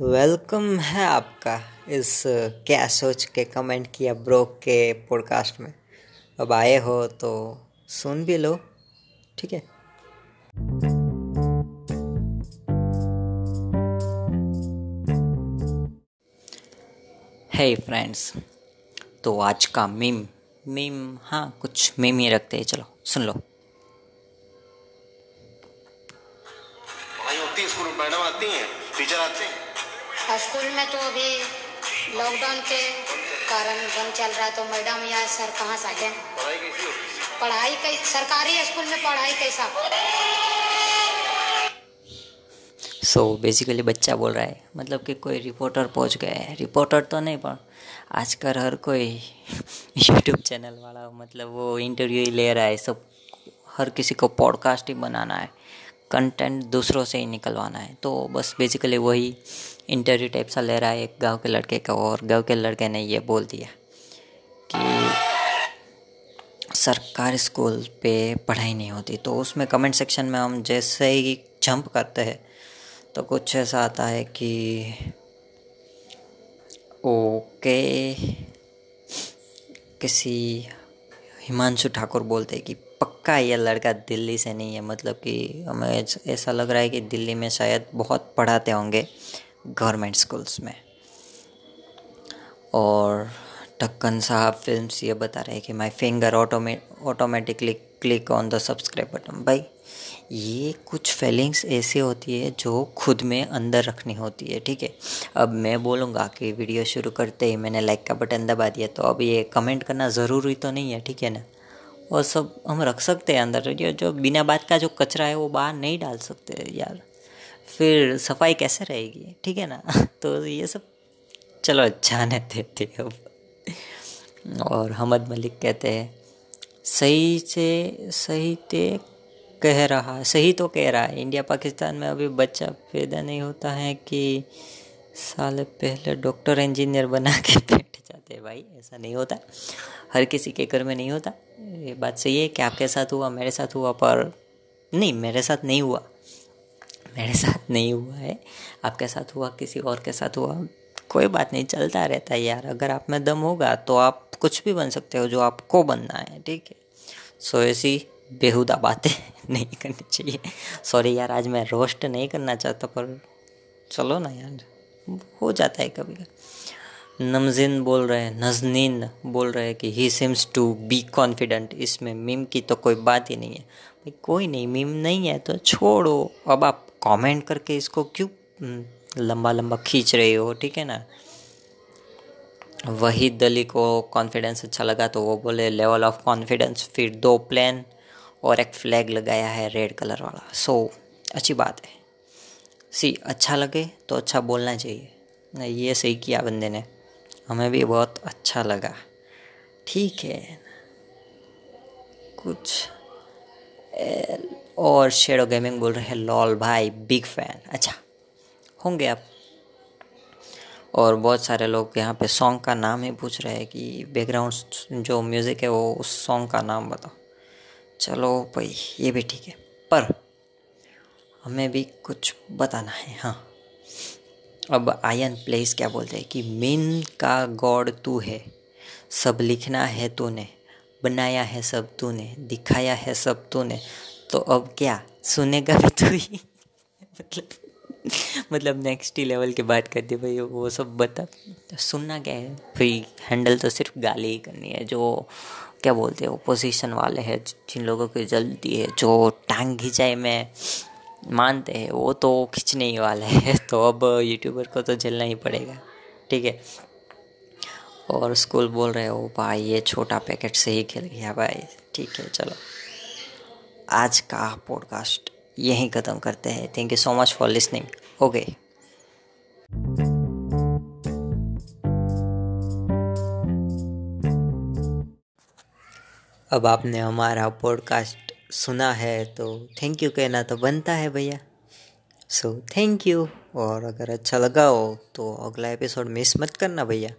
Welcome है आपका इस, क्या सोच के, कमेंट किया ब्रो के पॉडकास्ट में। अब आए हो तो सुन भी लो, ठीक है? हे फ्रेंड्स तो आज का मीम मीम हाँ कुछ मीम ही रखते हैं, चलो, सुन लो। भाई होती स्कूल मैडम आती हैं टीचर आते हैं। स्कूल में तो अभी लॉकडाउन के कारण बंद चल रहा है तो मैडम या सर कहाँ से हैं है? पढ़ाई कई सरकारी स्कूल में पढ़ाई कैसा? सो so, बेसिकली बच्चा बोल रहा है मतलब कि कोई रिपोर्टर पहुँच गया है। रिपोर्टर तो नहीं पर आजकल हर कोई यूट्यूब चैनल वाला मतलब वो इंटरव्यू ही ले रहा है सब हर किसी को पॉडकास्ट ही बनाना है। कंटेंट दूसरों से ही निकलवाना है। तो बस बेसिकली वही इंटरव्यू टाइप सा ले रहा है एक गाँव के लड़के का और गाँव के लड़के ने ये बोल दिया कि सरकारी स्कूल पे पढ़ाई नहीं होती तो उसमें कमेंट सेक्शन में हम जैसे ही जंप करते हैं तो कुछ ऐसा आता है कि ओके, किसी हिमांशु ठाकुर बोलते हैं कि पक्का ये लड़का दिल्ली से नहीं है मतलब कि हमें ऐसा लग रहा है कि दिल्ली में शायद बहुत पढ़ाते होंगे। गवर्नमेंट स्कूल्स में। और ढक्कन साहब फ़िल्म ये बता रहे हैं कि my finger ऑटोमे automatically click on the subscribe button भाई, ये कुछ फीलिंग्स ऐसी होती है जो खुद में अंदर रखनी होती है, ठीक है? अब मैं बोलूँगा कि वीडियो शुरू करते ही मैंने लाइक का बटन दबा दिया तो अब ये कमेंट करना ज़रूरी तो नहीं है, ठीक है ना? और सब हम रख सकते हैं अंदर जो बिना बात का जो कचरा है वो बाहर नहीं डाल सकते यार। फिर सफ़ाई कैसे रहेगी? ठीक है ना? तो ये सब चलो जाने देते अब। और हमद मलिक कहते हैं, सही से सही ते कह रहा, सही तो कह रहा है। इंडिया पाकिस्तान में अभी बच्चा पैदा नहीं होता है कि साल पहले डॉक्टर इंजीनियर बना के बैठ जाते भाई, ऐसा नहीं होता। हर किसी के घर में नहीं होता। ये बात सही है कि आपके साथ हुआ, मेरे साथ हुआ, पर नहीं, मेरे साथ नहीं हुआ। मेरे साथ नहीं हुआ है। आपके साथ हुआ, किसी और के साथ हुआ, कोई बात नहीं, चलता रहता है यार। अगर आप में दम होगा तो आप कुछ भी बन सकते हो जो आपको बनना है, ठीक है? सो ऐसी बेहुदा बातें नहीं करनी चाहिए। सॉरी यार, आज मैं रोस्ट नहीं करना चाहता, पर चलो ना यार, हो जाता है कभी कभी नमजिन बोल रहे हैं, नजनीन बोल रहे हैं कि he seems to be confident इसमें मीम की तो कोई बात ही नहीं है। कोई नहीं, मीम नहीं है तो छोड़ो। अब आप कमेंट करके इसको क्यों हम्म, लंबा लंबा खींच रहे हो ठीक है ना? वही दली को कॉन्फिडेंस अच्छा लगा तो वो बोले लेवल ऑफ़ कॉन्फिडेंस फिर दो प्लेन और एक फ्लैग लगाया है रेड कलर वाला. सो so, अच्छी बात है। सी अच्छा लगे तो अच्छा बोलना चाहिए। ये सही किया बंदे ने। हमें भी बहुत अच्छा लगा। ठीक है। कुछ और शेडो गेमिंग बोल रहे हैं, लॉल भाई बिग फ़ैन अच्छा होंगे आप और बहुत सारे लोग यहाँ पे सॉन्ग का नाम ही पूछ रहे हैं कि बैकग्राउंड जो म्यूज़िक है वो उस सॉन्ग का नाम बताओ। चलो भाई, ये भी ठीक है। पर हमें भी कुछ बताना है हाँ। अब आयन प्लेस क्या बोलते हैं कि मीन का गॉड तू है सब लिखना है तूने बनाया है सब तूने दिखाया है सब तूने तो अब क्या? सुनेगा भी तू ही। मतलब मतलब नेक्स्ट ही लेवल की बात करती भाई, वो सब बता। सुनना क्या है? भाई हैंडल तो सिर्फ़ गाली ही करनी है, जो, क्या बोलते हैं ओपोजिशन वाले हैं, जिन लोगों की जल्दी है, जो टांग खिंचाई में मानते हैं, वो तो खींचने ही वाले हैं। तो अब यूट्यूबर को तो झेलना ही पड़ेगा, ठीक है? और स्कूल बोल रहे हो, भाई, ये छोटा पैकेट से ही खेल गया, भाई, ठीक है, चलो। आज का पॉडकास्ट यहीं ख़त्म करते हैं। Thank you so much for listening okay अब आपने हमारा पॉडकास्ट सुना है तो थैंक यू कहना तो बनता है भैया। सो थैंक यू और अगर अच्छा लगा हो तो अगला एपिसोड मिस मत करना भैया।